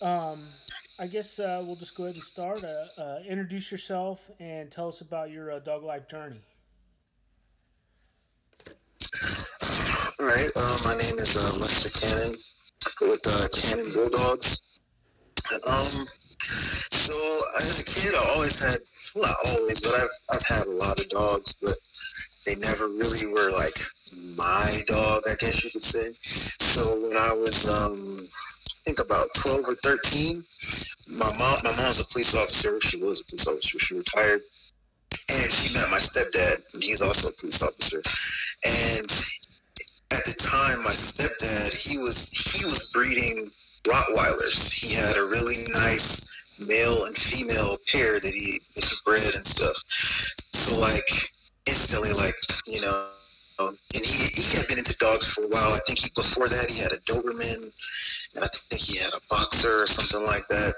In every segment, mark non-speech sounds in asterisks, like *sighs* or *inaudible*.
Um, I guess uh, we'll just go ahead and start. Uh, uh, introduce yourself and tell us about your uh, dog life journey. All right. Uh, my name is uh, Lester Cannon with Cannon Bulldogs. Um, so as a kid, I always had, well, not always, but I've I've had a lot of dogs, but they never really were like my dog, I guess you could say. So when I was, um, think about 12 or 13, my mom, my mom's a police officer. She was a police officer. She retired. And she met my stepdad, and he's also a police officer. And at the time, my stepdad, he was, he was breeding Rottweilers. He had a really nice male and female pair that he, that he bred and stuff. So like, instantly like, you know, um, and he, he had been into dogs for a while. I think he, before that he had a Doberman, and I think he had a boxer or something like that.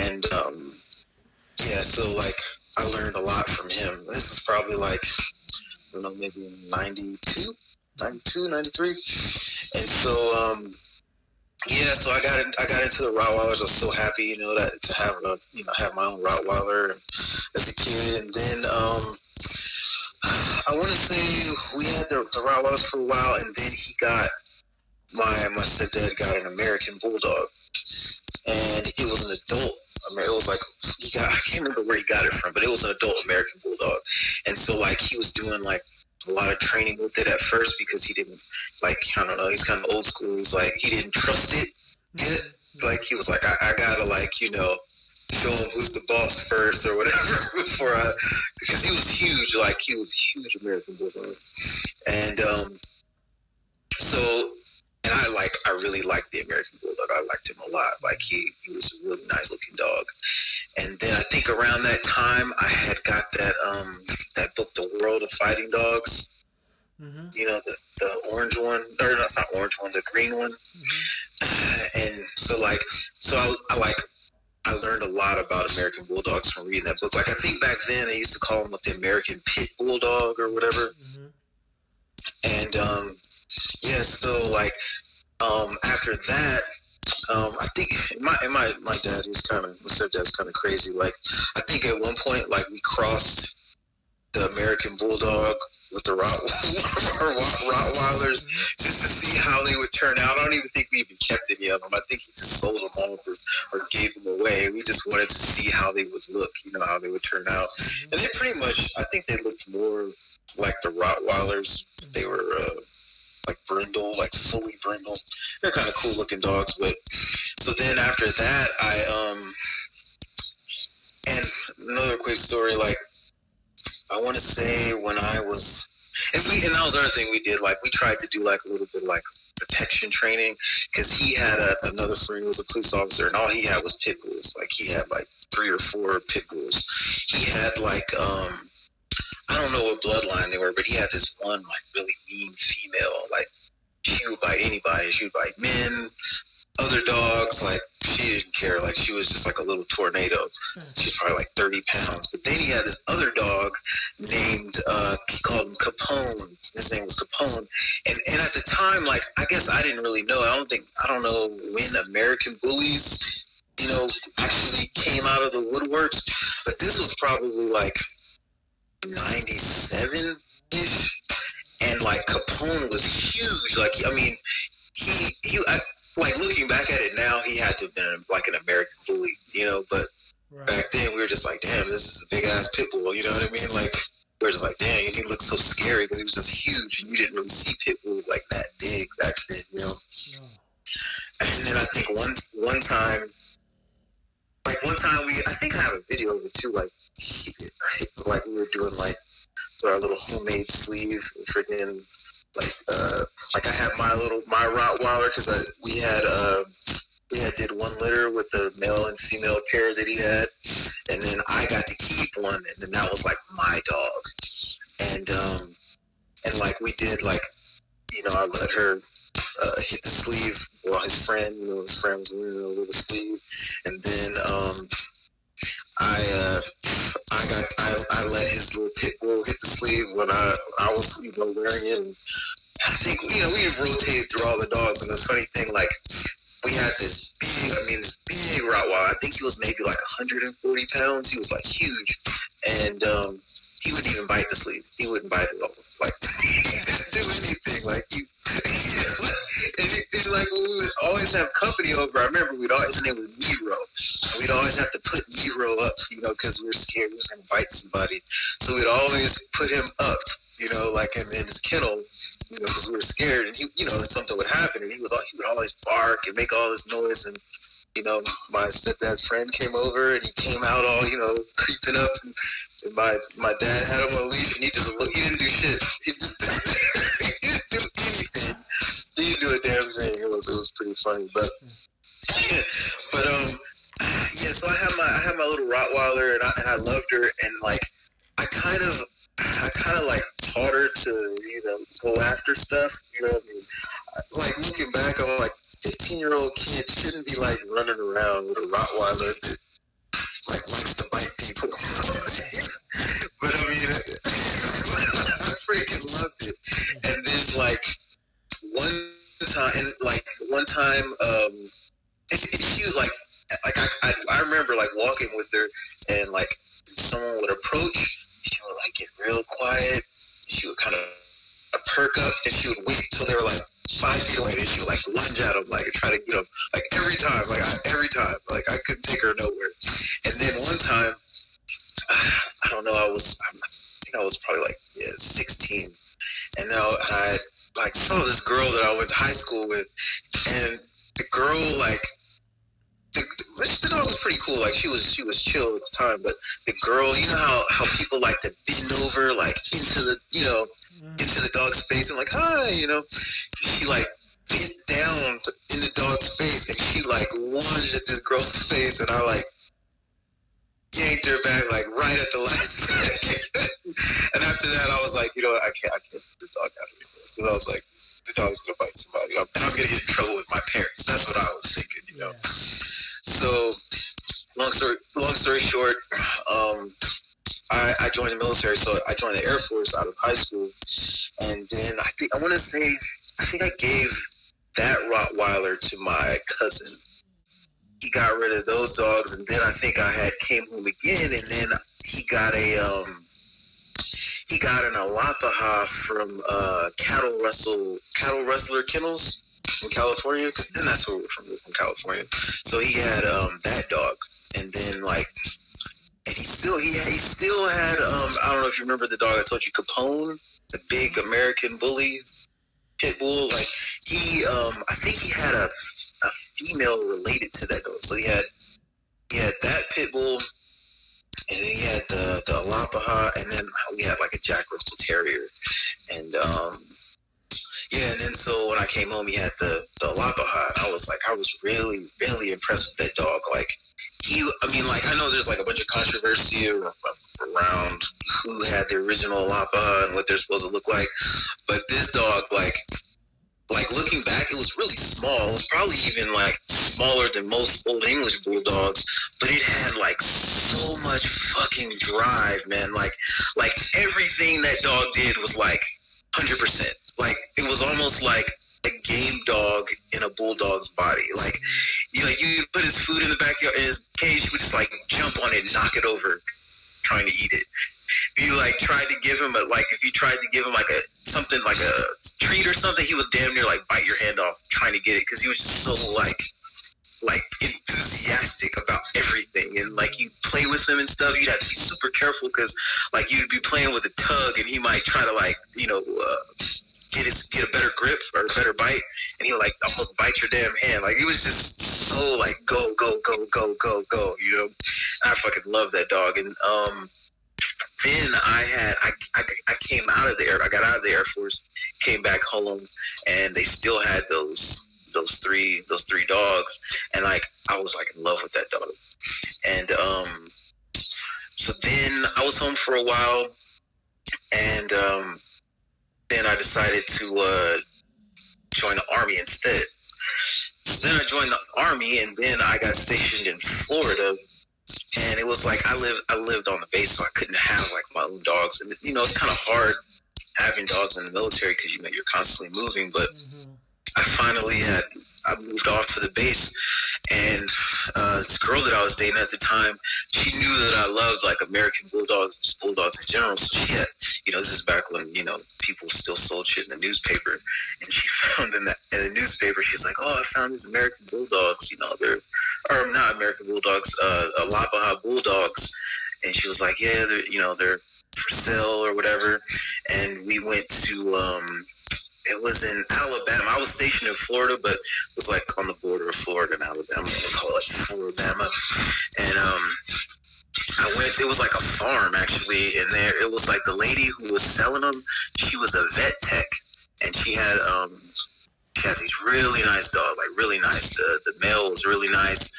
And um, yeah, so like I learned a lot from him. This is probably like I don't know, maybe in 92, 92, 93. And so um, yeah, so I got in, I got into the Rottweilers. I was so happy, you know, that to have a you know have my own Rottweiler as a kid, and then um, I want to say we had the, the Rottweilers for a while, and then he got my my stepdad got an American Bulldog, and it was an adult. I mean, it was like he got I can't remember where he got it from, but it was an adult American Bulldog, and so like he was doing like a lot of training with it at first because he didn't like I don't know he's kind of old school. He's like he didn't trust it yet. Like he was like I, I gotta like you know show him who's the boss first or whatever *laughs* before I, because he was huge, like he was a huge American Bulldog, and um, so and I like I really liked the American Bulldog. I liked him a lot. Like he he was a really nice looking dog. And then I think around that time I had got that um that book, The World of Fighting Dogs. Mm-hmm. You know the the orange one, or not, not orange one, the green one. Mm-hmm. And so like so I, I like I learned a lot about American Bulldogs from reading that book. Like I think back then they used to call them like the American Pit Bulldog or whatever. Mm-hmm. And um, yeah, so like um, after that, um, I think my my my dad was kind of my stepdad's kind of crazy. Like I think at one point like we crossed the American Bulldog with the Rott- *laughs* Rottweilers just to see how they would turn out. I don't even think we even kept any of them. I think he just sold them all or, or gave them away. We just wanted to see how they would look, you know, how they would turn out. And they pretty much, I think they looked more like the Rottweilers. They were uh, like brindle, like fully brindle. They're kind of cool looking dogs. But so then after that, I um, and another quick story, like I want to say when I was, and we, and that was another thing we did. Like we tried to do like a little bit like protection training because he had a, another friend who was a police officer, and all he had was pit bulls. Like he had like three or four pit bulls. He had like um, I don't know what bloodline they were, but he had this one like really mean female. Like she would bite anybody. She would bite men, other dogs, like she didn't care. Like she was just like a little tornado. She's probably like 30 pounds. But then he had this other dog named, uh, he called him Capone. His name was Capone. And, and at the time, like, I guess I didn't really know. I don't think, I don't know when American bullies, you know, actually came out of the woodworks. But this was probably like 97 ish. And like Capone was huge. Like, I mean, he, he, I, like looking back at it now, he had to have been like an American bully, you know. But right. back then, we were just like, damn, this is a big ass pit bull. You know what I mean? Like we were just like, damn, he looked so scary because he was just huge, and you didn't really see pit bulls like that big back then, you know. And then I think one one time, like one time we, I think I have a video of it too. Like, he, like we were doing like our little homemade sleeve, freaking like uh like I had my little my Rottweiler because we had uh we had did one litter with the male and female pair that he had, and then I got to keep one, and then that was like my dog, and um and like we did like you know I let her uh, hit the sleeve while his friend you know his friend was wearing a little sleeve, and then um I uh, I got I, I let his little pit bull hit the sleeve when I I was you know wearing it. And I think you know we rotated through all the dogs, and the funny thing like we had this big, I mean, this big Rottweiler. I think he was maybe like 140 pounds. He was like huge, and um, he wouldn't even bite the sleeve. He wouldn't bite it all. Like *laughs* he didn't do anything. Like you, *laughs* and, and like we would always have company over. I remember we'd always name was Nero. We'd always have to put Nero up, you know, because we were scared he was to bite somebody. So we'd always put him up, you know, like in, in his kennel, you know, because we were scared, and he, you know, something would happen, and he was he would always bark and make all this noise, and you know, my stepdad's friend came over, and he came out all, you know, creeping up, and, and my my dad had him on a leash, and he just look, he didn't do shit, he just *laughs* he didn't do anything, he didn't do a damn thing. It was it was pretty funny, but *laughs* but um, yeah. So I had my I had my little Rottweiler, and I and I loved her, and like I kind of I kind of like taught her to, you know, go after stuff. You know I mean? Like looking back, I'm like, 15 year old kid shouldn't be like running around with a Rottweiler that like likes to bite people. *laughs* but I mean, *laughs* I freaking loved it. And then like one time, and like one time, um, and, and she was like, like I, I, I remember like walking with her, and like someone would approach, she would like get real quiet. She would kind of perk up, and she would wait till they were like away, and she like lunge at him, like try to get him, like every time, like I, every time, like I couldn't take her nowhere. And then one time, I don't know, I was, I think I was probably like yeah, 16, and now I like saw this girl that I went to high school with, and the girl like the, the dog was pretty cool. Like she was she was chill at the time, but the girl, you know how how people like to bend over like into the you know mm-hmm. into the dog's face and like hi, you know. She like bent down in the dog's face and she like lunged at this girl's face, and I like yanked her back like right at the last *laughs* second. and after that, I was like, you know, what? I can't I can't put the dog out of here because I was like. The dog's gonna bite somebody. I'm, I'm gonna get in trouble with my parents. That's what I was thinking, you know. Yeah. So, long story long story short, um, I, I joined the military. So I joined the Air Force out of high school, and then I think I want to say I think I gave that Rottweiler to my cousin. He got rid of those dogs, and then I think I had came home again, and then he got a um, he got an Alapaha from uh, cattle wrestle cattle wrestler kennels in California, because then that's where we're from, we're from California. So he had um, that dog, and then like, and he still he he still had um I don't know if you remember the dog I told you Capone, the big American bully pit bull. Like he um I think he had a a female related to that dog. So he had he had that pit bull. And then he had the the Alapaha, and then we had like a Jack Russell Terrier, and um, yeah, and then so when I came home, he had the the and I was like, I was really really impressed with that dog. Like he, I mean, like I know there's like a bunch of controversy uh, around who had the original Alapaha and what they're supposed to look like, but this dog, like like looking back, it was really small. It was probably even like smaller than most old English bulldogs, but it had like so much fucking drive, man. Like, like everything that dog did was like hundred percent. Like it was almost like a game dog in a bulldog's body. Like, you like you put his food in the backyard in his cage, he would just like jump on it, knock it over, trying to eat it if you like tried to give him a like if you tried to give him like a something like a treat or something, he would damn near like bite your hand off trying to get it because he was just so like like enthusiastic about everything and like you play with him and stuff you'd have to be super careful because like you'd be playing with a tug and he might try to like you know uh, get his get a better grip or a better bite. And he'll like almost bite your damn hand. Like he was just so like go go go go go go you know? I fucking love that dog. And um then I had I, I, I came out of the air. I got out of the Air Force, came back home, and they still had those those three those three dogs, and like I was like in love with that dog, and um, so then I was home for a while, and um, then I decided to uh, join the army instead. So then I joined the army, and then I got stationed in Florida and it was like I lived I lived on the base, so I couldn't have like my own dogs, and you know it's kind of hard having dogs in the military because you know you're constantly moving. But Mm-hmm. I finally had I moved off to the base, and uh, this girl that I was dating at the time, she knew that I loved like American bulldogs, bulldogs in general. So she had, you know, this is back when you know people still sold shit in the newspaper, and she *laughs* found in the in the newspaper, she's like, oh, I found these American bulldogs, you know, they're or not American bulldogs, uh, Alapaha bulldogs, and she was like, yeah, they're you know they're for sale or whatever, and we went to um it was in Alabama. I was stationed in Florida, but it was like on the border of Florida and Alabama. They call it Floribama. And um, I went. It was like a farm actually, and there it was like the lady who was selling them. She was a vet tech, and she had um, she had these really nice dogs, like really nice. The the male was really nice,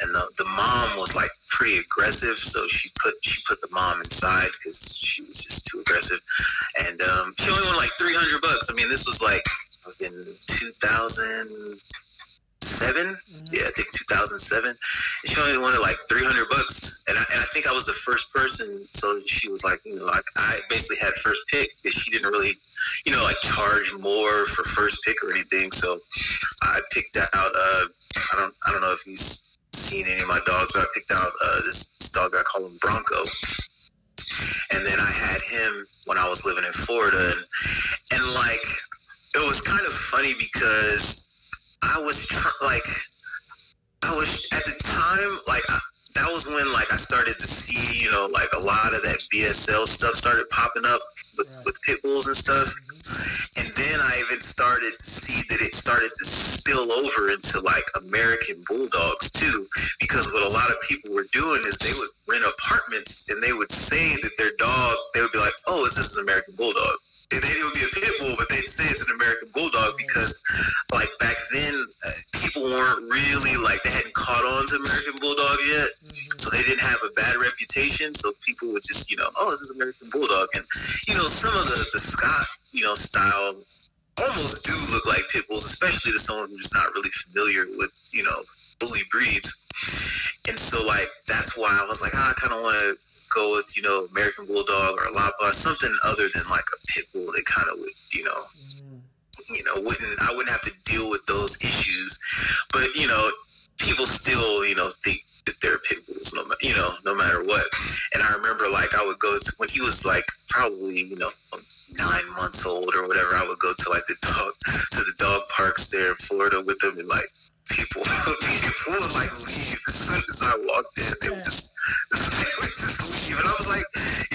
and the the mom was like pretty aggressive. So she put she put the mom inside because she was just too aggressive, and um, she only won like three hundred bucks. I mean, this was like in two thousand seven. Mm-hmm. Yeah, I think 2007. And she only wanted like 300 bucks, and I, and I think I was the first person. So she was like, you know, like I basically had first pick because she didn't really, you know, like charge more for first pick or anything. So I picked out. Uh, I don't, I don't know if he's seen any of my dogs, but I picked out uh, this, this dog I call him Bronco. And then I had him when I was living in Florida, and, and like it was kind of funny because I was tr- like, I was at the time like I, that was when like I started to see you know like a lot of that BSL stuff started popping up with, right. with pit bulls and stuff, mm-hmm. and then I even started to see that it started to spill over into like American bulldogs too, because what a lot of people were doing is they would rent apartments and they would say that their dog they would be like, oh, this is this an American bulldog? It would be a pit bull, but they'd say it's an American bulldog because, like back then, uh, people weren't really like they hadn't caught on to American bulldog yet, mm-hmm. so they didn't have a bad reputation. So people would just, you know, oh, this is American bulldog, and you know, some of the the Scott, you know, style almost do look like pit bulls, especially to someone who's not really familiar with, you know, bully breeds. And so, like, that's why I was like, oh, I kind of want to go with you know American Bulldog or a Lapa, something other than like a pit bull that kind of would you know. Mm. You know, wouldn't I wouldn't have to deal with those issues, but you know, people still, you know, think that they're pit bulls, no, matter, you know, no matter what. And I remember, like, I would go to, when he was like probably, you know, nine months old or whatever. I would go to like the dog to the dog parks there in Florida with him, and like people *laughs* people would like leave as soon as I walked in. They would just *laughs* just leave, and I was like,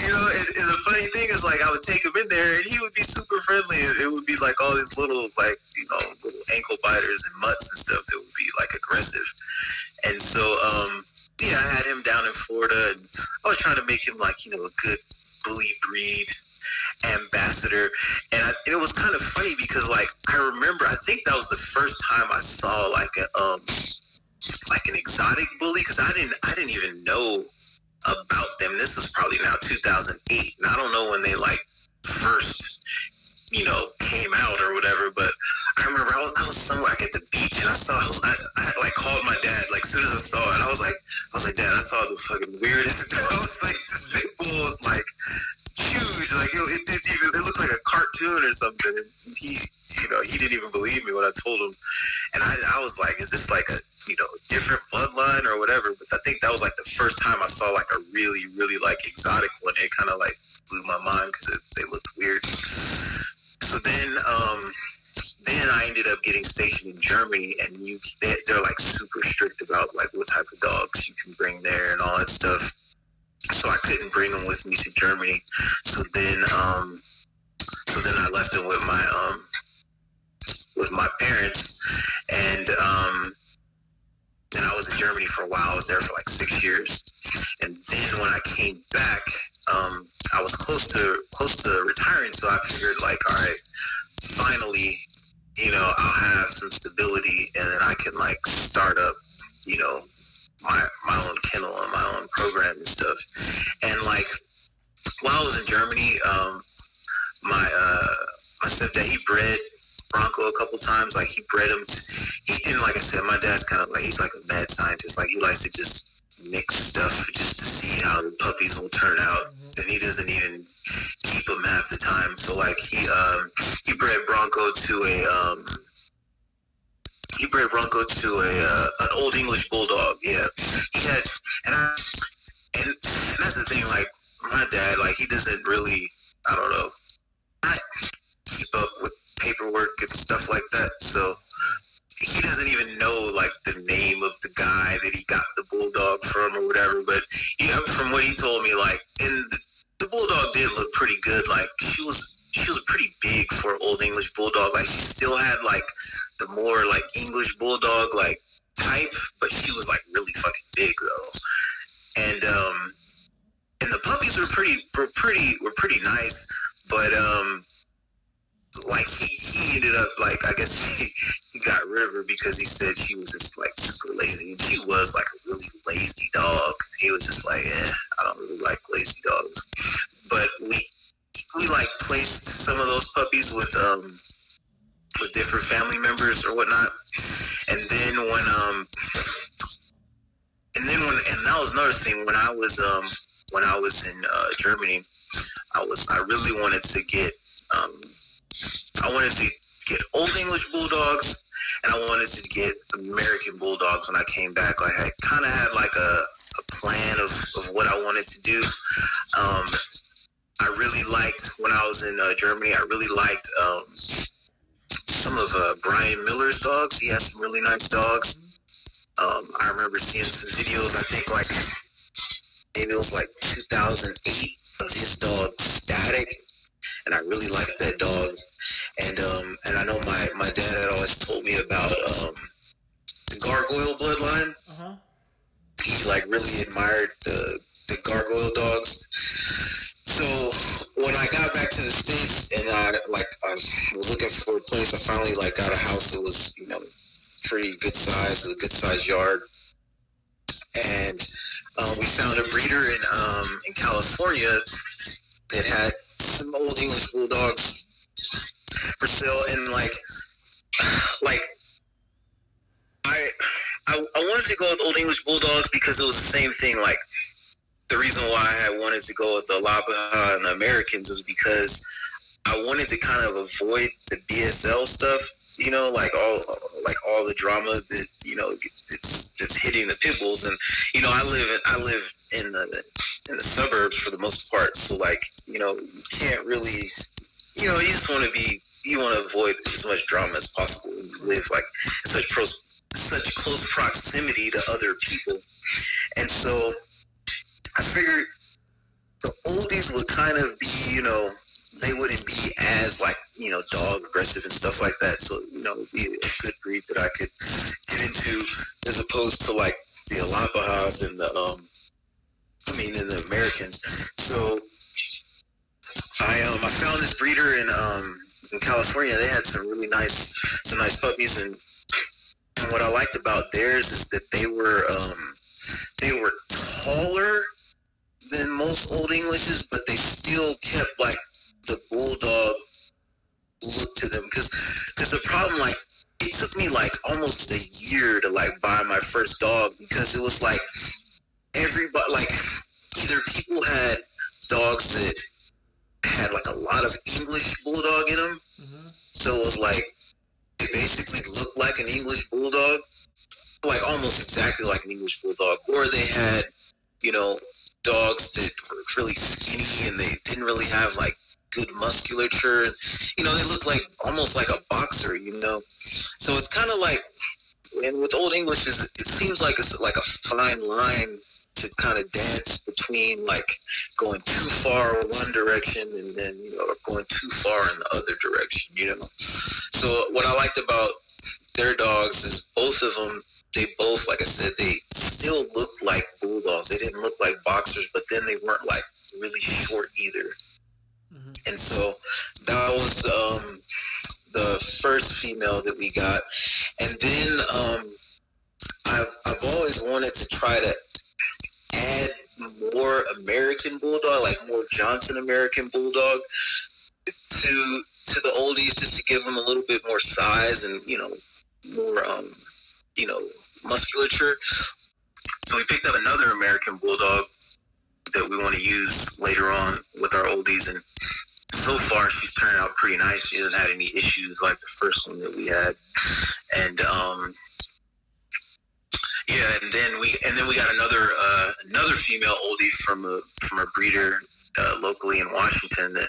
you know, and, and the funny thing is like I would take him in there, and he would be super friendly. It would be like all these little like you know little ankle biters and mutts and stuff that would be like aggressive, and so um yeah, I had him down in Florida, and I was trying to make him like you know a good bully breed ambassador. And I, it was kind of funny because like I remember, I think that was the first time I saw like a um like an exotic bully because I didn't I didn't even know about them. This is probably now 2008, and I don't know when they like first you know came out or whatever. But I remember I was I was somewhere like at the beach and I saw I, I, I like called my dad like as soon as I saw it I was like I was like Dad I saw the fucking weirdest. *laughs* I was like this big bull was like Like it, it didn't even. It looked like a cartoon or something. And he, you know, he didn't even believe me when I told him. And I, I was like, is this like a, you know, different bloodline or whatever? But I think that was like the first time I saw like a really, really like exotic one. It kind of like blew my mind because they looked weird. So then, um, then I ended up getting stationed in Germany, and you they, they're like super strict about like what type of dogs you can bring there and all that stuff so I couldn't bring them with me to Germany. So then, um, so then I left them with my um, with my parents, and um, and I was in Germany for a while. I was there for like six years, and then when I came back, um, I was close to close to retiring. So I figured, like, all right, finally, you know, I'll have some stability, and then I can like start up, you know, my my own kennel and my own program and stuff. And like while I was in Germany, um, my uh, my stepdad he bred Bronco a couple times. Like he bred him. He and like I said, my dad's kind of like he's like a mad scientist. Like he likes to just mix stuff just to see how the puppies will turn out, mm-hmm. and he doesn't even keep them half the time. So like he um he bred Bronco to a um he bred Bronco to a uh, an old English bulldog. Yeah, he had, and I, and, that's the thing. Like my dad, like he doesn't really, I don't know, not keep up with paperwork and stuff like that. So he doesn't even know like the name of the guy that he got the bulldog from or whatever. But you know, from what he told me, like, and the, the bulldog did look pretty good. Like she was she was pretty big for an old English bulldog. Like she still had like the more like English bulldog like type, but she was like really fucking big though. And um and the puppies were pretty were pretty were pretty nice, but um like he, he ended up like I guess *laughs* he, he got rid of her because he said she was just like super lazy and she was like a really lazy dog. He was just like, yeah, I don't really like lazy dogs. But we we like placed some of those puppies with um with different family members or whatnot. And then when um and then when and that was another thing when I was um when I was in uh, Germany, I was I really wanted to get um I wanted to get old English bulldogs, and I wanted to get American bulldogs when I came back. Like I kind of had like a, a plan of, of what I wanted to do. Um, I really liked when I was in uh, Germany. I really liked um, some of uh, Brian Miller's dogs. He has some really nice dogs. Um, I remember seeing some videos. I think like maybe it was like 2008 of his dog Static, and I really liked that dog. And um, and I know my my dad had always told me about um, the gargoyle bloodline. Uh-huh. He like really admired the the gargoyle dogs. So when I got back to the states and I like I was looking for a place, I finally like got a house that was you know pretty good size, with a good size yard, and um, we found a breeder in um, in California that had some old English bulldogs for sale, and like *sighs* like I I, I wanted to go with old English bulldogs because it was the same thing. Like the reason why I wanted to go with the Lapa and the Americans is because I wanted to kind of avoid the BSL stuff, you know, like all like all the drama that you know it's it's hitting the pit bulls, and you know I live in, I live in the in the suburbs for the most part, so like you know you can't really, you know, you just want to be you want to avoid as much drama as possible. You live like such such close proximity to other people, and so I figured the oldies would kind of be, you know, they wouldn't be as like, you know, dog aggressive and stuff like that. So, you know, it'd be a good breed that I could get into as opposed to like the Alapahas and the, um, I mean, and the Americans. So I, um, I found this breeder in, um, in California. They had some really nice, some nice puppies and, and what I liked about theirs is that they were, um, they were taller than most Old Englishes, but they still kept like the bulldog look to them. Because because the problem like it took me like almost a year to like buy my first dog because it was like everybody like either people had dogs that had like a lot of English bulldog in them, Mm-hmm. so it was like it basically looked like an English bulldog, like almost exactly like an English bulldog, or they had you know dogs that were really skinny and they didn't really have like good musculature. And you know they looked like almost like a boxer you know? So it's kind of like and with old english is it seems like it's like a fine line to kind of dance between like going too far one direction and then you know going too far in the other direction you know? So what i liked about their dogs is both of them they both, like I said, they still looked like bulldogs. They didn't look like boxers, but then they weren't like really short either. Mm-hmm. And so that was um, the first female that we got. And then um, I've I've always wanted to try to add more American bulldog, like more Johnson American bulldog, to to the oldies, just to give them a little bit more size and you know more um, you know musculature. So we picked up another American bulldog that we want to use later on with our oldies, and so far she's turned out pretty nice. She hasn't had any issues like the first one that we had, and um, yeah, and then we and then we got another uh, another female oldie from a from a breeder uh, locally in Washington that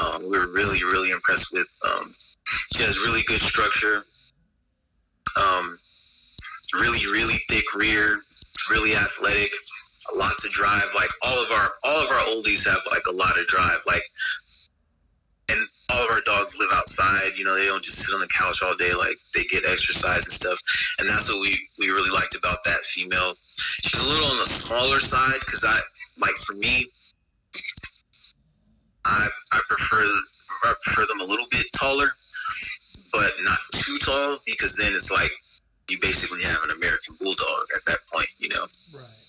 um, we were really really impressed with. Um, she has really good structure, um, really really thick rear, really athletic, a lot to drive. Like all of our all of our oldies have like a lot of drive. Like and all of our dogs live outside. You know, they don't just sit on the couch all day. Like they get exercise and stuff. And that's what we we really liked about that female. She's a little on the smaller side because I like for me, I I prefer I prefer them a little bit taller, but not too tall because then it's like you basically have an American bulldog at that point. You know. Right.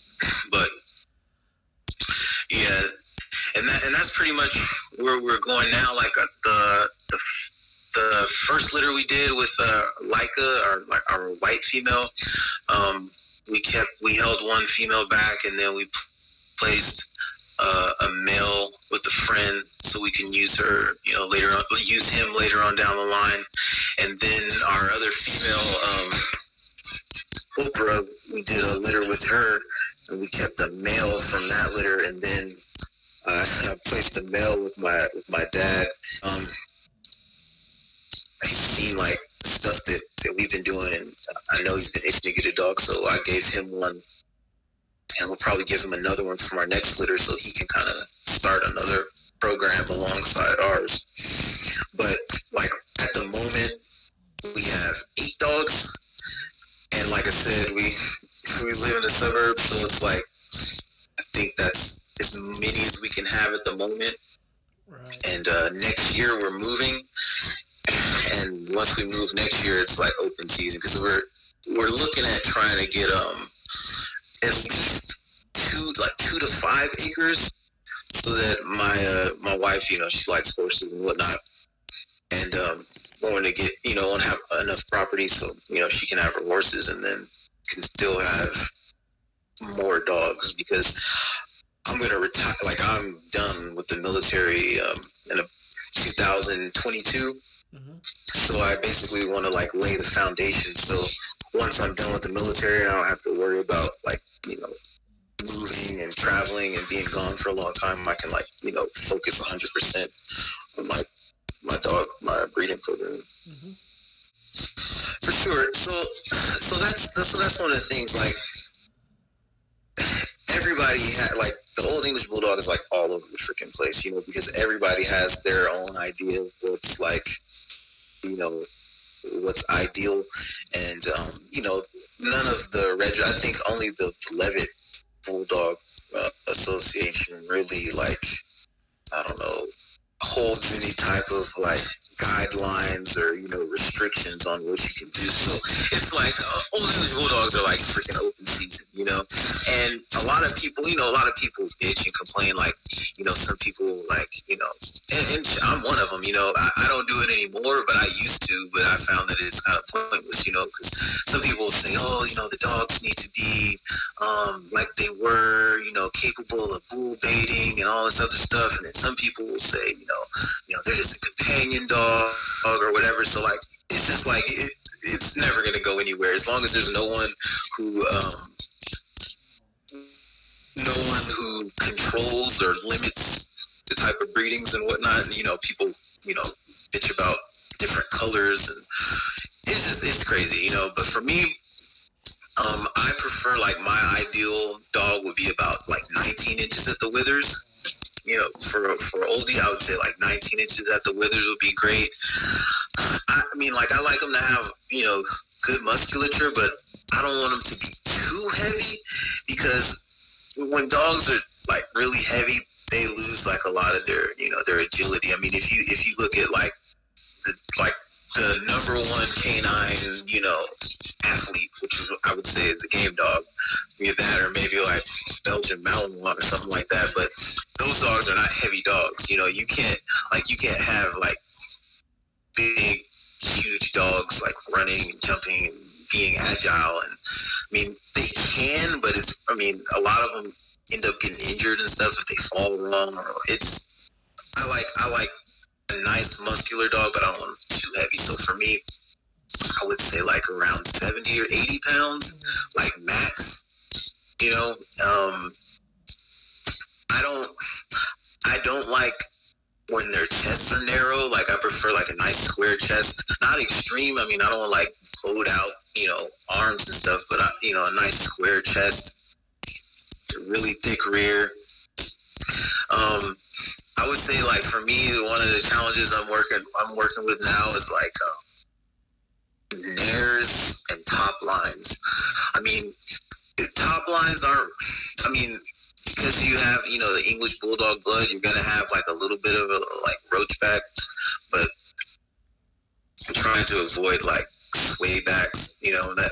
But yeah, and that and that's pretty much where we're going now. Like uh, the the the first litter we did with uh, Leica, our our white female, um, we kept we held one female back, and then we placed uh, a male with a friend, so we can use her, you know, later on, use him later on down the line, and then our other female, um, Oprah, we did a litter with her, and we kept the male from that litter, and then uh, I placed the male with my with my dad. Um, he's seen like stuff that, that we've been doing, and I know he's been itching to get a dog, so I gave him one, and we'll probably give him another one from our next litter, so he can kind of start another program alongside ours. But like at the moment, we have eight dogs, and like I said, we we live in the suburbs, so it's like I think that's as many as we can have at the moment. Right. And uh, next year we're moving, and once we move next year, it's like open season because we're we're looking at trying to get um at least two like two to five acres, so that my uh, my wife, you know, she likes horses and whatnot, and um, going to get you know to have enough property so you know she can have her horses and then can still have more dogs because I'm gonna retire. Like I'm done with the military um, in a 2022. hmm So I basically want to like lay the foundation. So once I'm done with the military, and I don't have to worry about like you know moving and traveling and being gone for a long time. I can like you know focus 100 percent on my my dog my breeding program hmm for sure. So so that's that's so that's one of the things like everybody had like the old English bulldog is like all over the freaking place, you know, because everybody has their own idea of what's like, you know, what's ideal, and um, you know, none of the reg. I think only the Leavitt Bulldog uh, Association really like, I don't know, holds any type of like guidelines or you know restrictions on what you can do. So it's like uh, old English bulldogs are like freaking open season, you know. And a lot of people, you know, a lot of people bitch and complain. Like, you know, some people like, you know, and, and I'm one of them. You know, I, I don't do it anymore, but I used to. But I found that it's kind of pointless, you know, because some people say, oh, you know, the dogs need to be um, like they were, you know, capable of bull baiting and all this other stuff. And then some people will say, you know, you know, they're just a companion dog or whatever. So like, it's just like it, it's never gonna go anywhere as long as there's no one who, um, no one who controls or limits the type of breedings and whatnot. And, you know, people, you know, bitch about different colors and it's just it's crazy, you know. But for me, um, I prefer like my ideal dog would be about like 19 inches at the withers. You know, for for oldie, I would say like 19 inches at the withers would be great. I, mean, like I like them to have you know good musculature, but I don't want them to be too heavy because when dogs are like really heavy, they lose like a lot of their you know their agility. I mean, if you if you look at like the number one canine, you know, athlete, which is, I would say is a game dog. Either that or maybe like Belgian Malinois or something like that. But those dogs are not heavy dogs. You know, you can't like you can't have like big, huge dogs like running and jumping and being agile. And I mean, they can, but it's I mean, a lot of them end up getting injured and stuff if they fall wrong. Or it's I like I like a nice muscular dog, but I don't want too heavy. So for me, I would say like around 70 or 80 pounds, like max. You know, um, I don't, I don't like when their chests are narrow. Like I prefer like a nice square chest, not extreme. I mean, I don't like bowed out, you know, arms and stuff, but I, you know, a nice square chest, really thick rear. Um, I would say like for me, one of the challenges I'm working I'm working with now is like um, nares and top lines. I mean, top lines aren't. I mean, because you have you know the English bulldog blood, you're gonna have like a little bit of a like roach back, but I'm trying to avoid like sway backs. You know that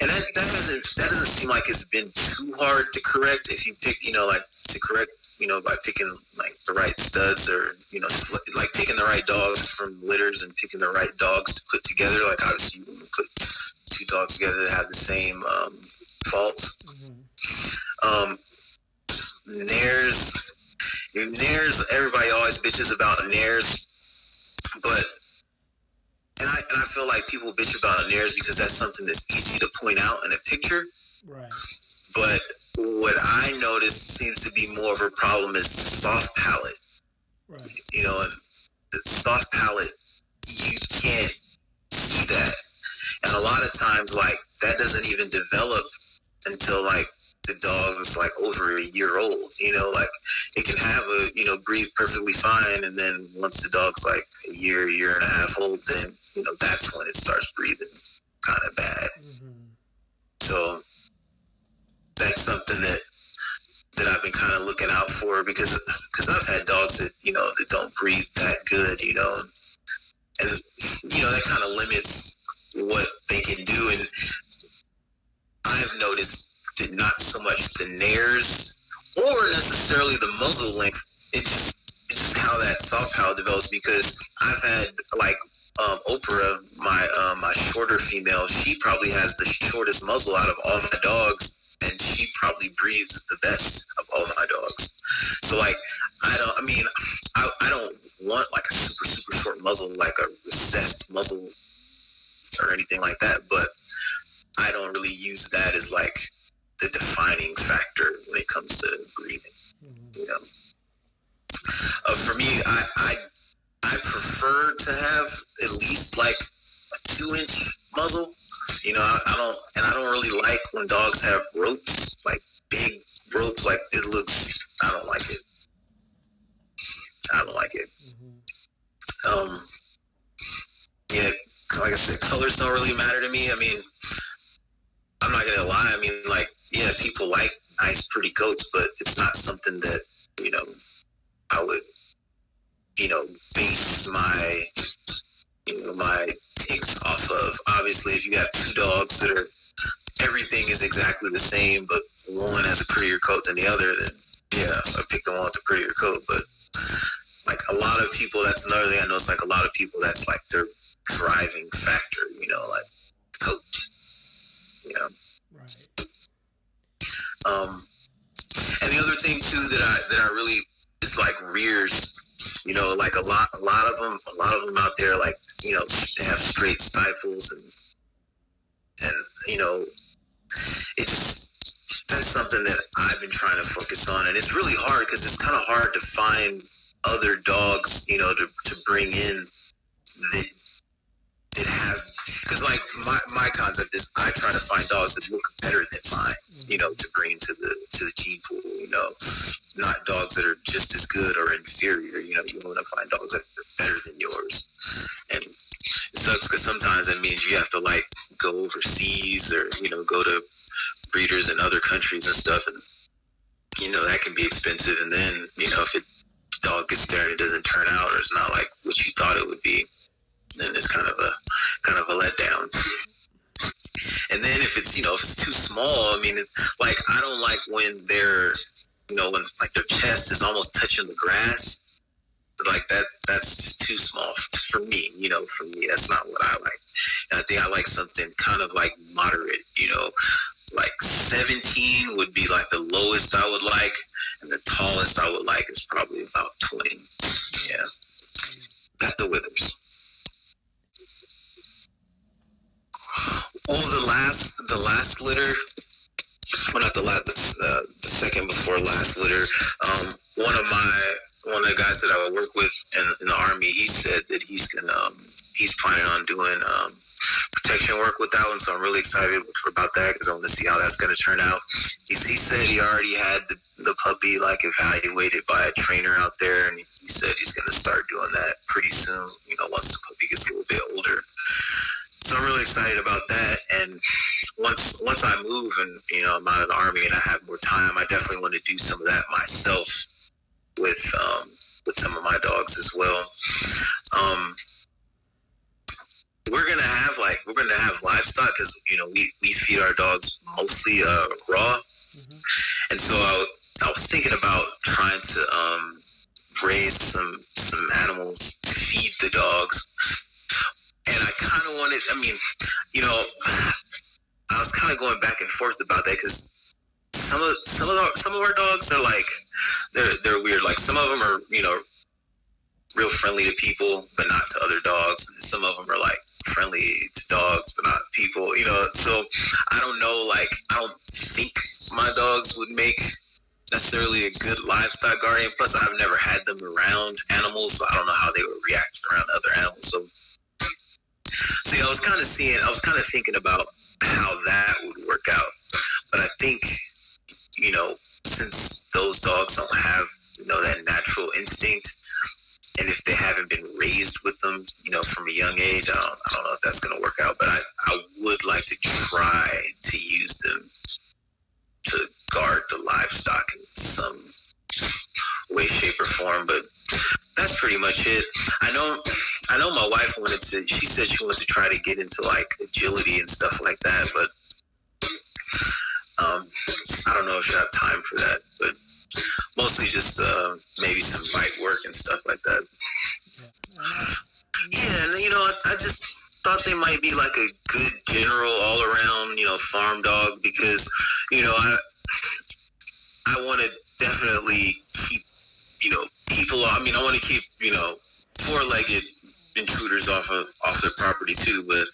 and that that doesn't that doesn't seem like it's been too hard to correct if you pick you know like to correct you know by picking like the right studs or you know like picking the right dogs from litters and picking the right dogs to put together like obviously you put two dogs together that have the same um, faults mm-hmm. um nares nares everybody always bitches about nares but and I, and I feel like people bitch about nares because that's something that's easy to point out in a picture. Right. But what I notice seems to be more of a problem is soft palate. Right. You know, and the soft palate, you can't see that. And a lot of times, like, that doesn't even develop until, like, the dog is like over a year old. You know, like it can have a you know breathe perfectly fine, and then once the dog's like a year, year and a half old, then you know that's when it starts breathing kind of bad. Mm-hmm. So that's something that that I've been kind of looking out for because because I've had dogs that you know that don't breathe that good, you know, and you know that kind of limits what they can do. And I've noticed that not so much the nares or necessarily the muzzle length. It's just it's just how that soft palate develops because I've had like um, Oprah, my um, my shorter female, she probably has the shortest muzzle out of all my dogs, and she probably breathes the best of all my dogs. So like, I don't. I mean, I, I don't want like a super super short muzzle, like a recessed muzzle or anything like that. But I don't really use that as like the defining factor when it comes to breathing. You know, uh, for me, I, I I prefer to have at least like a two inch muzzle. You know, I, I don't, and I don't really like when dogs have ropes, like big ropes. Like it looks, I don't like it. I don't like it. Mm-hmm. Um, yeah, like I said, colors don't really matter to me. I mean, I'm not gonna lie. I mean, like yeah, people like nice, pretty coats, but it's not something that you know I would you know base my my picks off of. Obviously, if you got two dogs that are everything is exactly the same, but one has a prettier coat than the other, then yeah, I pick the one with the prettier coat. But like a lot of people, that's another thing I know. It's like a lot of people, that's like their driving factor. You know, like coat. You know. Right. Um, and the other thing too that I that I really is like rears. You know, like a lot a lot of them a lot of them out there like you know they have straight stifles and and you know it just that's something that I've been trying to focus on, and it's really hard because it's kind of hard to find other dogs, you know, to to bring in that that have because like my, my concept is I try to find dogs that look better than mine, you know, to bring into the to the gene pool, you know, not dogs that are just as good or inferior. You know, you want to find dogs that are better than yours, and it sucks because sometimes that means you have to like go overseas or you know go to breeders in other countries and stuff, and you know that can be expensive. And then you know if it dog gets there and it doesn't turn out or it's not like what you thought it would be then it's kind of a kind of a letdown. And then if it's you know if it's too small, I mean, like I don't like when they're you know when like their chest is almost touching the grass. Like that, that's just too small for me. You know, for me, that's not what I like. And I think I like something kind of like moderate. You know, like 17 would be like the lowest I would like, and the tallest I would like is probably about 20. Yeah. got the withers. Oh, the last, the last litter. Well, not the last, the, uh, the second before last litter. Um, one of my, one of the guys that I work with in, in the army, he said that he's gonna, um, he's planning on doing um, protection work with that one. So I'm really excited about that because I want to see how that's going to turn out. He, he said he already had the, the puppy like evaluated by a trainer out there, and he said he's going to start doing that pretty soon. You know, once the puppy gets a little bit older. So I'm really excited about that. And once once I move and you know I'm out of the army and I have more time, I definitely want to do some of that myself with um, with some of my dogs as well. Um, we're gonna have like we're gonna have livestock because you know we, we feed our dogs mostly uh, raw, mm-hmm. and so I, I was thinking about trying to um, raise some some animals to feed the dogs, and I kind of wanted. I mean, you know, I was kind of going back and forth about that because some of some of our, some of our dogs are like they're they're weird. Like some of them are you know real friendly to people, but not to other dogs. Some of them are like friendly to dogs, but not people. You know, so I don't know. Like, I don't think my dogs would make necessarily a good livestock guardian. Plus, I've never had them around animals, so I don't know how they would react around other animals. So, see, I was kind of seeing, I was kind of thinking about how that would work out. But I think, you know, since those dogs don't have, you know, that natural instinct, and if they haven't been raised with them, you know, from a young age, I don't, I don't know if that's going to work out. But I, I would like to try to use them to guard the livestock in some way, shape, or form. But that's pretty much it. I don't know, I know my wife wanted to. She said she wanted to try to get into like agility and stuff like that, but um, I don't know if she have time for that. But mostly just uh, maybe some bite work and stuff like that. Yeah, and you know, I, I just thought they might be like a good general all around, you know, farm dog because, you know, I I want to definitely keep, you know, people. I mean, I want to keep, you know, four-legged intruders off of off their property too. But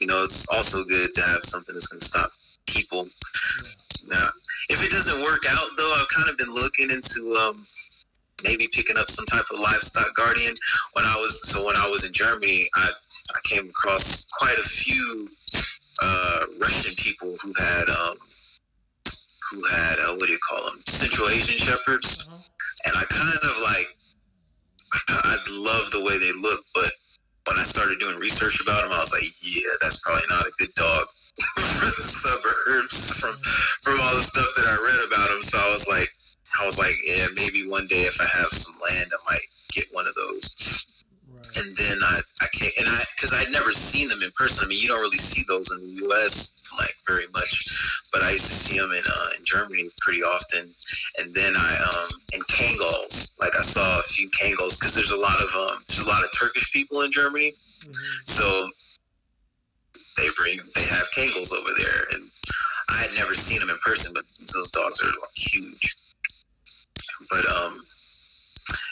you know, it's also good to have something that's going to stop people. Now, if it doesn't work out, though, I've kind of been looking into um, maybe picking up some type of livestock guardian. When I was so when I was in Germany, I I came across quite a few uh, Russian people who had um, who had uh, what do you call them Central Asian shepherds, mm-hmm. and I kind of like I, I love the way they look, but when I started doing research about them, I was like, yeah, that's probably not a good dog *laughs* for the suburbs from from all the stuff that I read about them. So I was like, I was like, yeah, maybe one day if I have some land, I might get one of those. And then I, I came, and I, because I'd never seen them in person. I mean, you don't really see those in the U.S. like very much, but I used to see them in uh, in Germany pretty often. And then I, um, in Kangals, like I saw a few Kangals because there's a lot of um, there's a lot of Turkish people in Germany, mm-hmm. so they bring they have Kangals over there, and I had never seen them in person, but those dogs are like huge. But um,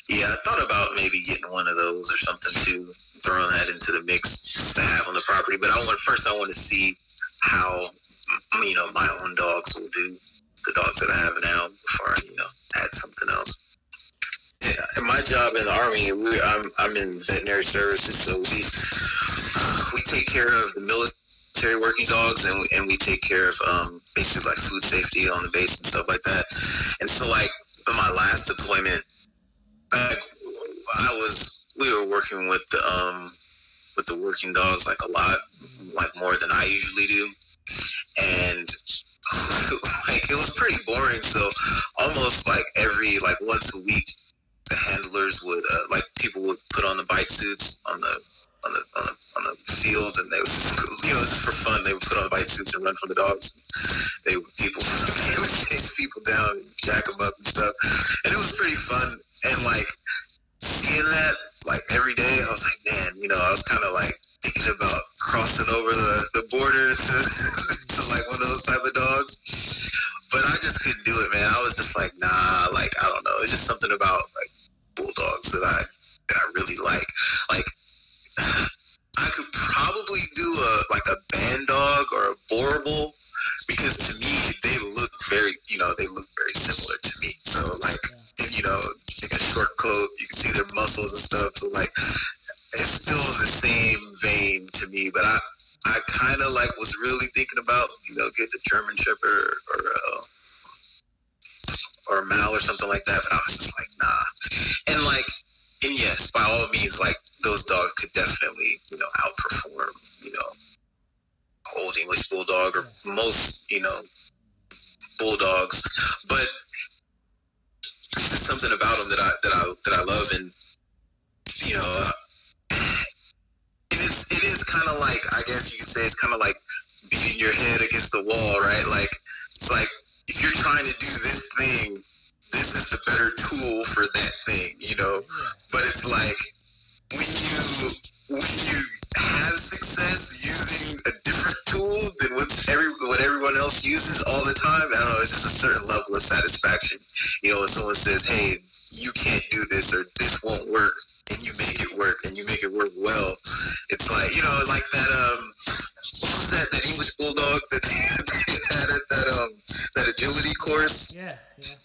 yeah, I thought about maybe getting one of those or something too, throwing that into the mix just to have on the property. But I want first I want to see how you know my own dogs will do the dogs that I have now before I you know add something else. Yeah, and my job in the army, we, I'm I'm in veterinary services, so we we take care of the military working dogs, and we, and we take care of um, basically like food safety on the base and stuff like that. And so like my last deployment back, I was we were working with the um with the working dogs like a lot, like more than I usually do, and *laughs* like it was pretty boring. So almost like every like once a week, the handlers would uh, like people would put on the bite suits on the on the on the, on the field, and they was *laughs* you know for fun. They would put on the bite suits and run from the dogs. They would people *laughs* they would chase people down, and jack them up and stuff, and it was pretty fun. And like seeing that like every day, I was like, man, you know, I was kind of like thinking about crossing over the, the border *laughs* to, to like one of those type of dogs. But I just couldn't do it, man. I was just like, nah, like I don't know. It's just something about like bulldogs that I that I really like. Like *sighs* I could probably do a like a band dog or a Boerboel because to me they look very you know they look very similar to me. So like and, you know like a short coat, you can see their muscles and stuff. So like it's still in the same vein to me, but I I kind of like was really thinking about you know get the German Shepherd or uh, or Mal or something like that, but I was just like nah, and like and yes, by all means, like those dogs could definitely you know outperform you know old English bulldog or most you know bulldogs, but there's just something about them that I that I that I love and you know. Uh, it's *sighs* it is kind of like I guess you could say it's kind of like beating your head against the wall, right? Like it's like if you're trying to do this thing, this is the better tool for that thing, you know. But it's like when you when you have success using a different tool than what's every what everyone else uses all the time, I don't know, it's just a certain level of satisfaction. You know, when someone says, "Hey, you can't do this or this won't work," and you make it work and you make it work well, it's like you know, like that. Um, what was that? That English bulldog that *laughs* they had at that um that agility course. Yeah, yeah.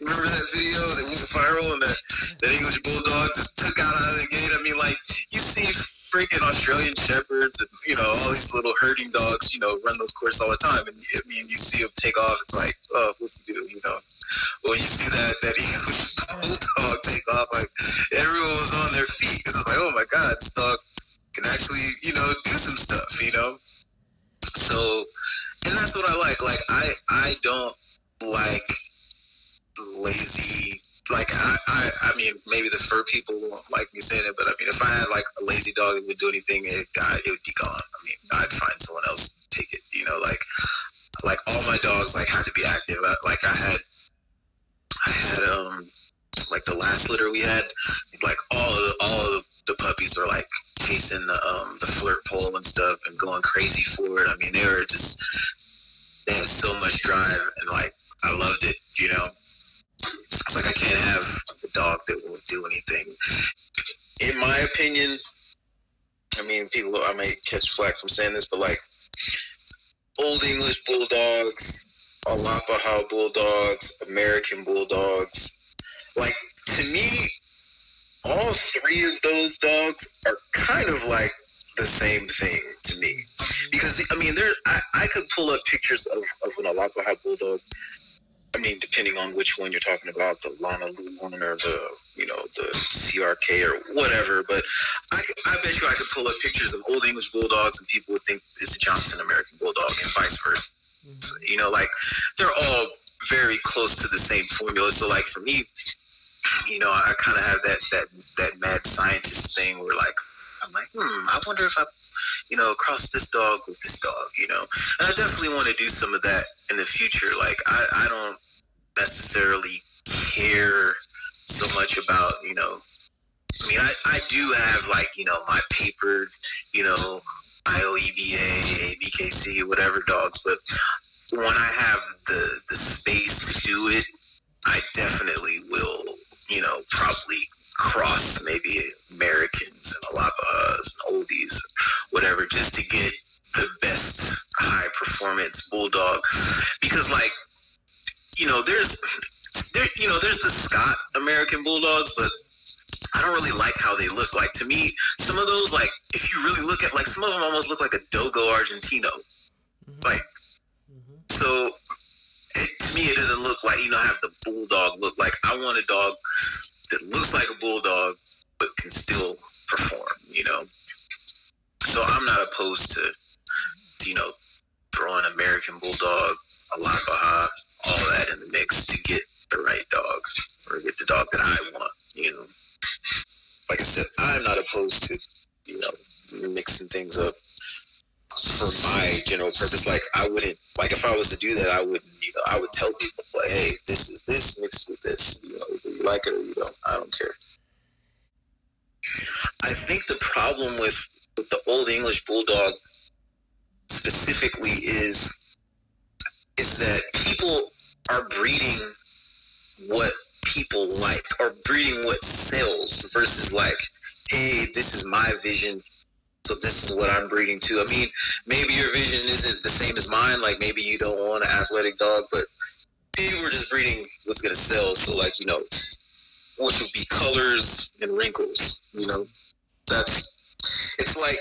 Remember that video that went viral and that, that English bulldog just took out of the gate? I mean, like, you see freaking Australian shepherds and, you know, all these little herding dogs, you know, run those courses all the time. And, I mean, you see them take off, it's like, oh, what to do, you know? When you see that, that *laughs* English bulldog take off, like, everyone was on their feet because it's like, oh my God, this dog can actually, you know, do some stuff, you know? So, and that's what I like. Like, I, I don't like lazy like I, I I mean maybe the fur people won't like me saying it, but I mean if I had like a lazy dog that would do anything, it I, it would be gone. I mean I'd find someone else to take it. You know, like like all my dogs like have to be active. I, like I had I had um like the last litter we had, like all of all of the puppies are like chasing the um the flirt pole and stuff and going crazy for it. I mean they were just they had so much drive and like I loved it. You know it's like I can't have a dog that won't do anything. In my opinion, I mean, people, I may catch flack from saying this, but like old English bulldogs, Alapaha bulldogs, American bulldogs, like to me, all three of those dogs are kind of like the same thing to me. Because I mean, there I, I could pull up pictures of, of an Alapaha bulldog I mean, depending on which one you're talking about, the Lana one or the, you know, the CRK or whatever. But I, I bet you I could pull up pictures of old English bulldogs and people would think it's a Johnson American bulldog and vice versa. Mm-hmm. You know, like they're all very close to the same formula. So, like for me, you know, I kind of have that that that mad scientist thing where like I'm like, hmm, I wonder if I, you know, cross this dog with this dog, you know. And I definitely want to do some of that in the future. Like, I, I don't necessarily care so much about, you know, I mean, I, I do have like, you know, my paper, you know, IOEBA, ABKC, whatever dogs, but when I have the, the space to do it, I definitely will, you know, probably cross maybe Americans and Alabas and oldies, whatever, just to get the best high performance bulldog. Because like, you know, there's there you know, there's the Scott American Bulldogs, but I don't really like how they look. Like to me, some of those like if you really look at like some of them almost look like a Dogo Argentino. Mm-hmm. Like mm-hmm. so it, to me it doesn't look like you know have the bulldog look like I want a dog that looks like a bulldog but can still perform, you know. So I'm not opposed to, you know, throwing American Bulldog, Alapaha, all that in the mix to get the right dogs or get the dog that I want, you know. Like I said, I'm not opposed to, you know, mixing things up for my general purpose. Like I wouldn't like if I was to do that, I wouldn't. You know, I would tell people hey, this is this mixed with this. You know, you like it or you don't. I don't care. I think the problem with with the old English bulldog specifically is is that people are breeding what people like or breeding what sells versus like, hey, this is my vision. So this is what I'm breeding to. I mean, maybe your vision isn't the same as mine. Like maybe you don't want an athletic dog, but people are just breeding what's gonna sell. So like, you know, which would be colors and wrinkles, you know. That's it's like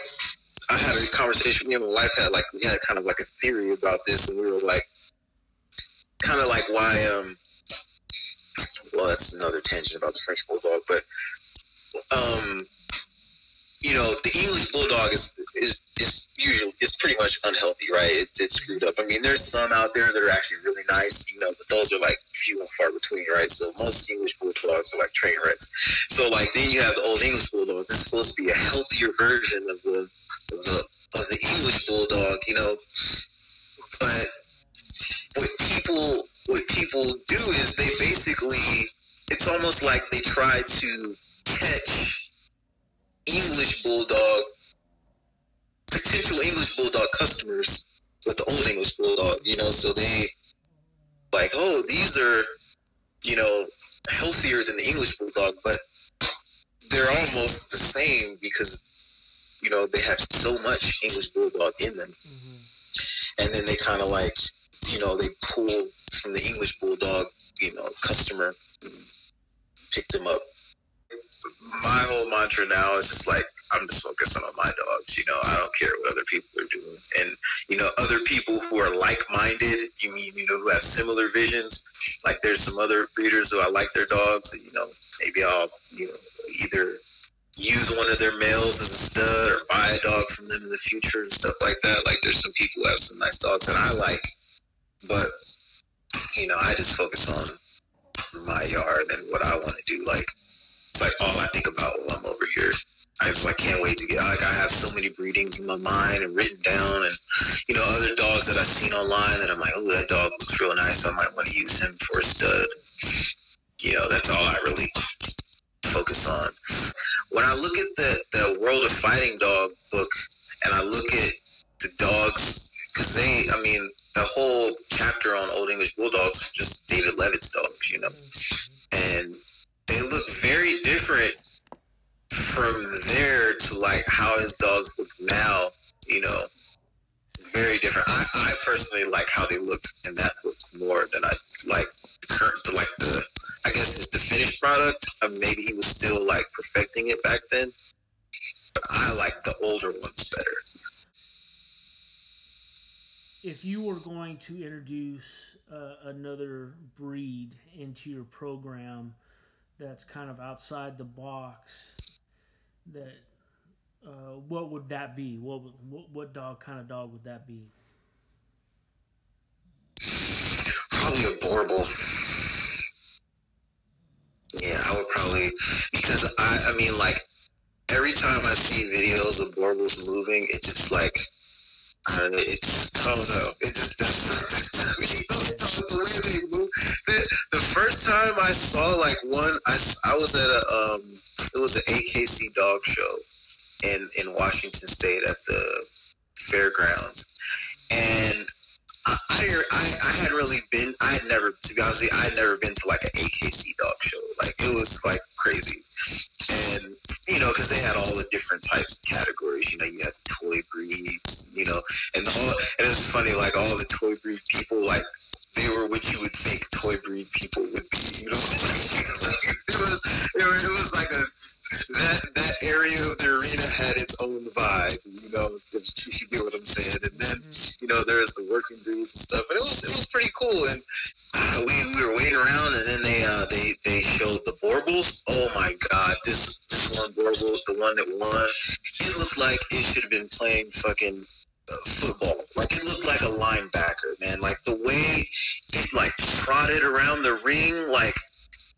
I had a conversation me and my wife had like we had kind of like a theory about this and we were like kind of like why um well that's another tangent about the French bulldog, but um you know, the English bulldog is is is usually it's pretty much unhealthy, right? It's it's screwed up. I mean, there's some out there that are actually really nice, you know, but those are like few and far between, right? So most English bulldogs are like train wrecks. So like then you have the old English bulldog. This is supposed to be a healthier version of the of the of the English bulldog, you know. But what people what people do is they basically it's almost like they try to catch English bulldog, potential English bulldog customers with the old English bulldog, you know, so they like, oh, these are, you know, healthier than the English bulldog, but they're almost the same because, you know, they have so much English bulldog in them. Mm-hmm. And then they kind of like, you know, they pull from the English bulldog, you know, customer, pick them up my whole mantra now is just like I'm just focusing on my dogs. You know, I don't care what other people are doing, and you know, other people who are like-minded. You mean you know who have similar visions? Like there's some other breeders who I like their dogs. You know, maybe I'll you know either use one of their males as a stud or buy a dog from them in the future and stuff like that. Like there's some people who have some nice dogs that I like, but you know, I just focus on my yard and what I want to do. Like it's like all I think about while I'm over here. I just like can't wait to get like I have so many breedings in my mind and written down and you know other dogs that I've seen online that I'm like oh that dog looks real nice I might want to use him for a stud you know that's all I really focus on when I look at the the World of Fighting Dog book and I look at the dogs because they I mean the whole chapter on Old English Bulldogs just David Leavitt's dogs you know and they look very different from there to like how his dogs look now, you know, very different. I, I personally like how they looked in that book more than I like the current, the, like the, I guess it's the finished product. Or maybe he was still like perfecting it back then. But I like the older ones better. If you were going to introduce uh, another breed into your program, that's kind of outside the box that uh, what would that be? What, what what dog kind of dog would that be? Probably a Boerboel yeah i would probably because i i mean like every time i see videos of Boerboels moving it just like It's I don't know. It just does something to me. Those dogs, the way they move. The, the first time I saw like one, I, I was at a um, it was an AKC dog show in in Washington State at the fairgrounds, and I, I I had really been I had never to be honest with you I had never been to like an AKC dog show like it was like crazy and you know because they had all the different types of categories you know you had the toy breeds you know and all and it's funny like all the toy breed people like they were what you would think toy breed people would be you know *laughs* it was it was, it was like a that that area of the arena had its own vibe, you know, if you get what I'm saying. And then, mm-hmm. you know, there's the working breeds and stuff, and it was it was pretty cool. And we *sighs* we were waiting around, and then they uh they they showed the Boerboels. Oh my God, this this one Boerboel, the one that won, it looked like it should have been playing fucking uh, football. Like it looked like a linebacker, man. Like the way it like trotted around the ring, like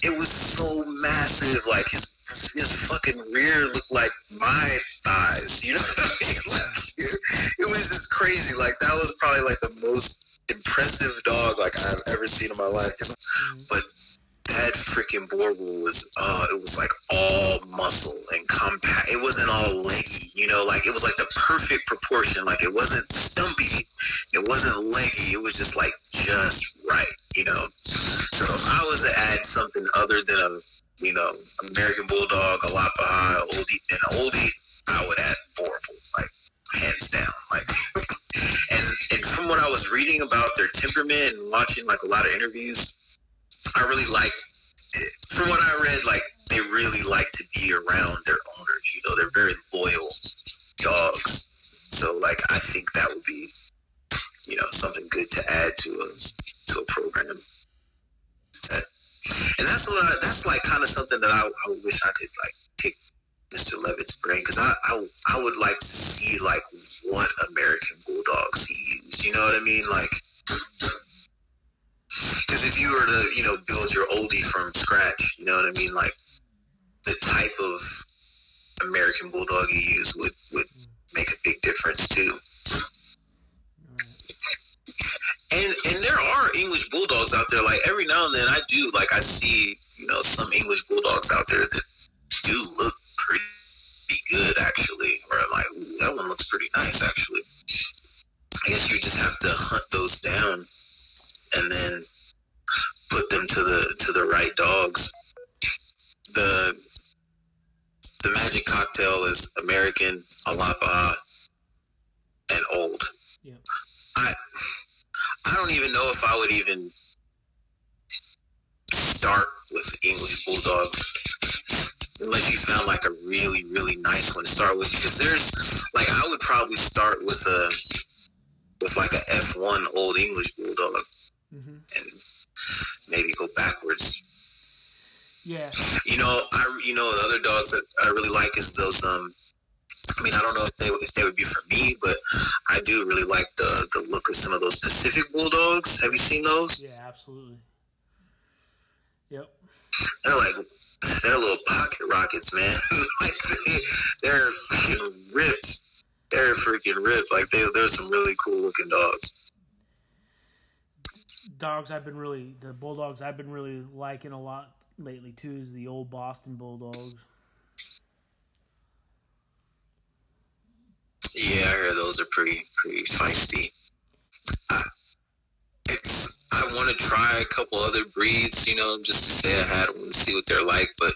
it was so massive. Like his his fucking rear looked like my thighs. You know what I mean? *laughs* Like, it was just crazy. Like that was probably like the most impressive dog like I've ever seen in my life. But that freaking Boerboel was uh it was like all muscle and compact. It wasn't all leggy, you know, like it was like the perfect proportion. Like it wasn't stumpy, it wasn't leggy. It was just like just right, you know. So if I was to add something other than a you know American Bulldog, Alapaha, oldie, and oldie, I would add Boerboel, like hands down, like. *laughs* and and from what I was reading about their temperament and watching like a lot of interviews, I really like. From what I read, like they really like to be around their owners. You know, they're very loyal dogs. So like I think that would be, you know, something good to add to a to a program. And that's what I, that's like kind of something that I, I wish I could like pick Mr. Leavitt's brain because I, I I would like to see like what American Bulldogs he used. You know what I mean? Like, because if you were to you know build your oldie from scratch, you know what I mean? Like, the type of American Bulldog you use would would make a big difference too. And and there are English bulldogs out there. Like every now and then, I do like I see you know some English bulldogs out there that do look pretty good actually, or like that one looks pretty nice actually. I guess you just have to hunt those down and then put them to the to the right dogs. The the magic cocktail is American, Alapa, and old. Yeah. I I don't even know if I would even start with English bulldog unless you found like a really really nice one to start with because there's like I would probably start with a with like a F1 old English bulldog hmm and maybe go backwards. Yeah. You know, I you know the other dogs that I really like is those um. I mean, I don't know if they if they would be for me, but I do really like the the look of some of those Pacific bulldogs. Have you seen those? Yeah. Absolutely. They're like they're little pocket rockets, man. *laughs* like they, they're freaking ripped. They're freaking ripped. Like they they're some really cool looking dogs. Dogs I've been really the bulldogs I've been really liking a lot lately too is the old Boston Bulldogs. Yeah, I hear those are pretty pretty feisty. I, want to try a couple other breeds, you know, just to say I had them and see what they're like. But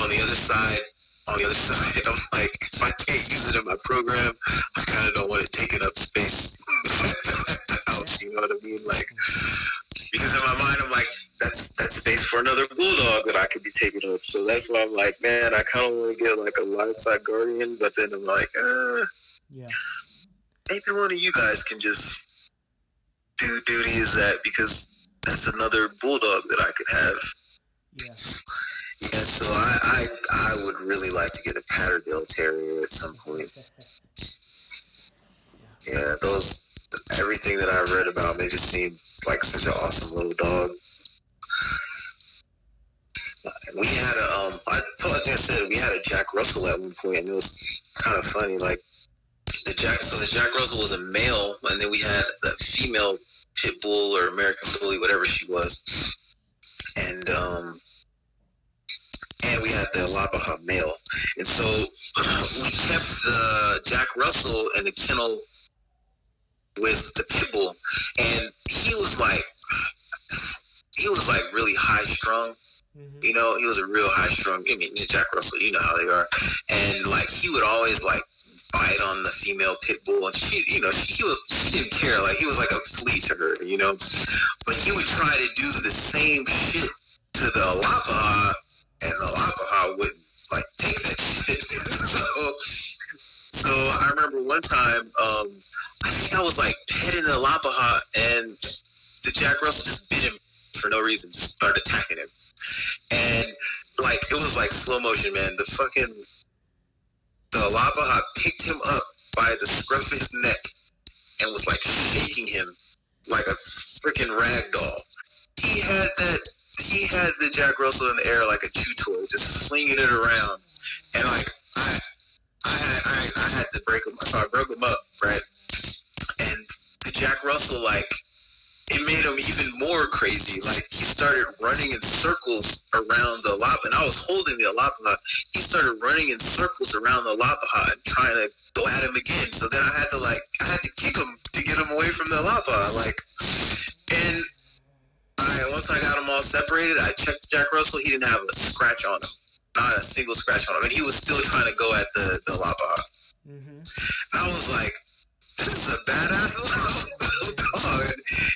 on the other side, on the other *laughs* side, I'm like, if I can't use it in my program, I kind of don't want to take it taking up space at the house. You know what I mean? Like, because in my mind, I'm like, that's that's space for another bulldog that I could be taking up. So that's why I'm like, man, I kind of want to get like a livestock guardian, but then I'm like, uh, Yeah. maybe one of you guys can just do duty is that because that's another bulldog that I could have. Yeah. Yeah, so I, I I would really like to get a Patterdale Terrier at some point. Yeah, those everything that I've read about made it seem like such an awesome little dog. We had a um I thought like I said we had a Jack Russell at one point and it was kind of funny like the Jack so the Jack Russell was a male and then we had the female pit bull or American bully whatever she was. And um and we had the Alapaha male. And so *clears throat* we kept the Jack Russell and the kennel with the pit bull. And he was like *sighs* he was like really high strung. Hmm you know, he was a real high strung. I mean, Jack Russell, you know how they are, and like he would always like bite on the female pit bull, and she, you know, she, he was, she didn't care. Like he was like a flea to her, you know. But he would try to do the same shit to the Alapaha, and the Alapaha wouldn't like take that shit. *laughs* so, so I remember one time, um, I think I was like petting the Alapaha, and the Jack Russell just bit him for no reason, just started attacking him and like it was like slow motion, man. The fucking the Alapaha picked him up by the scruff of his neck and was like shaking him like a freaking rag doll. He had that. He had the Jack Russell in the air like a chew toy, just flinging it around, and like I, I, had, I, I had to break him. So I broke him up, right? And the Jack Russell like it made him even more crazy. Like he started running in circles around the Alapa, and I was holding the Alapa. He started running in circles around the Alapa and trying to go at him again. So then I had to like I had to kick him to get him away from the Alapa. Like, and I once I got him all separated, I checked Jack Russell. He didn't have a scratch on him, not a single scratch on him, and he was still trying to go at the the Alapa. Mm-hmm. I was like, this is a badass *laughs* little dog.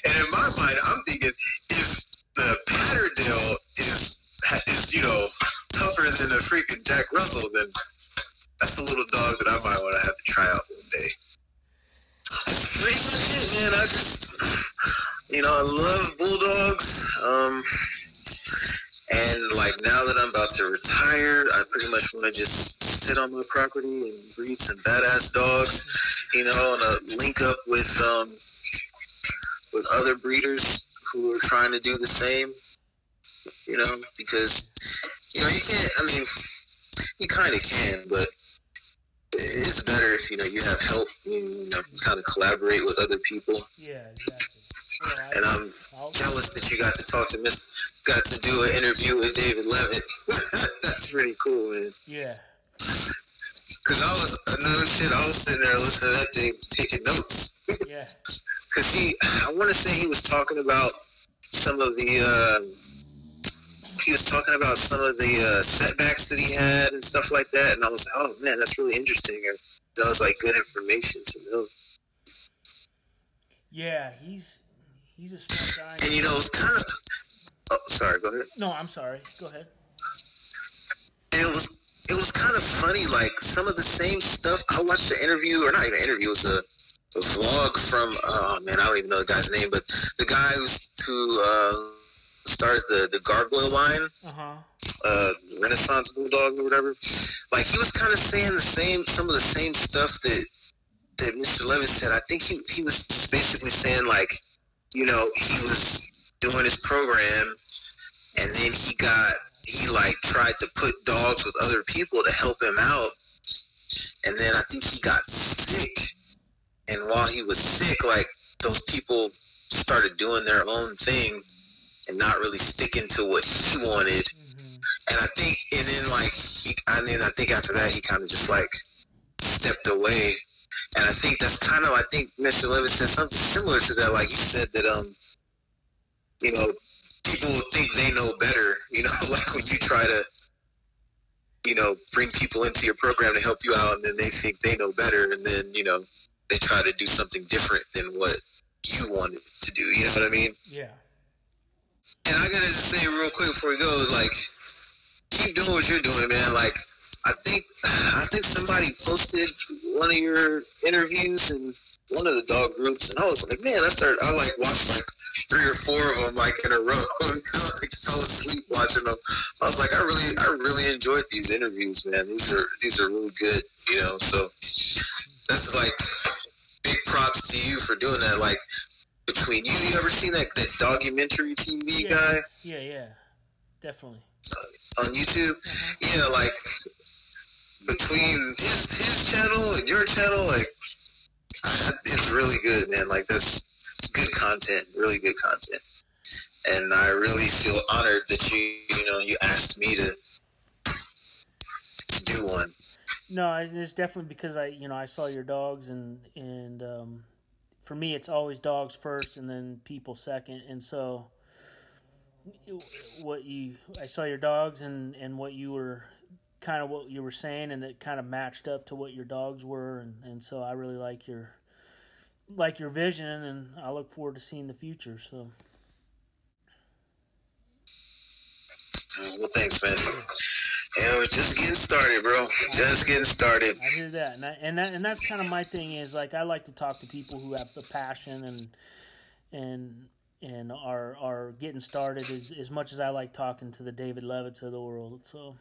And, in my mind, I'm thinking if the Patterdale is is you know tougher than a freaking Jack Russell, then that's a little dog that I might want to have to try out one day. That's pretty much it, man. I just you know I love bulldogs. Um, and like now that I'm about to retire, I pretty much want to just sit on my property and breed some badass dogs, you know, and uh, link up with um, with other breeders who are trying to do the same, you know, because you know you can't. I mean, you kind of can, but it's better if you know you have help. You know, kind of collaborate with other people. Yeah, exactly. Yeah, And I'm jealous that you got to talk to Miss, got to do an interview with David Leavitt. *laughs* That's pretty cool, man. yeah, Cause I was, no shit, I was sitting there listening to that thing, taking notes. yeah, *laughs* Cause he, I want to say he was talking about some of the, uh, he was talking about some of the uh, setbacks that he had and stuff like that, and I was like, oh man, that's really interesting. And that was like good information to know. yeah. He's he's a smart guy. And you know, it was kind of, oh, sorry, go ahead. No, I'm sorry. Go ahead. And it was it was kind of funny. Like some of the same stuff. I watched the interview, or not even an interview. It was a, a vlog from. Oh man, I don't even know the guy's name, but the guy who's who uh, started the the gargoyle line, Uh huh. uh, Renaissance Bulldog or whatever. Like he was kind of saying the same, some of the same stuff that that Mr. Leavitt said. I think he he was just basically saying like, you know, he was doing his program, and then he got he like tried to put dogs with other people to help him out, and then I think he got sick, and while he was sick, like those people started doing their own thing and not really sticking to what he wanted. hmm And I think, and then like he, and then I think after that he kind of just like stepped away. And I think that's kind of, I think Mr. Leavitt said something similar to that. Like he said that, um, you know, people think they know better. You know, *laughs* like when you try to, you know, bring people into your program to help you out, and then they think they know better, and then you know they try to do something different than what you wanted to do. You know what I mean? Yeah. And I gotta just say real quick before we go, like, keep doing what you're doing, man. Like, I think I think somebody posted one of your interviews in one of the dog groups, and I was like, man, I started, I like watched like three or four of them like in a row *laughs* until I fell asleep watching them. I was like, I really, I really enjoyed these interviews, man. These are these are really good, you know. So that's like big props to you for doing that. Like between you, you ever seen that that Dogumentary TV Yeah. guy? Yeah, yeah. Definitely. Uh, on YouTube. Mm-hmm. Yeah, like between his his channel and your channel, like *sighs* it's really good, man. Like that's good content, really good content. And I really feel honored that you you know you asked me to to do one. No, it's definitely because I, you know, I saw your dogs, and and um, for me, it's always dogs first, and then people second, and so what you, I saw your dogs, and and what you were, kind of what you were saying, and it kind of matched up to what your dogs were, and and so I really like your, like your vision, and I look forward to seeing the future. So Well, thanks, man. Yeah, we're just getting started, bro. Just getting started. I hear that, and I, and that, and that's kind of my thing is like I like to talk to people who have the passion and and and are are getting started as as much as I like talking to the David Leavitts of the world. So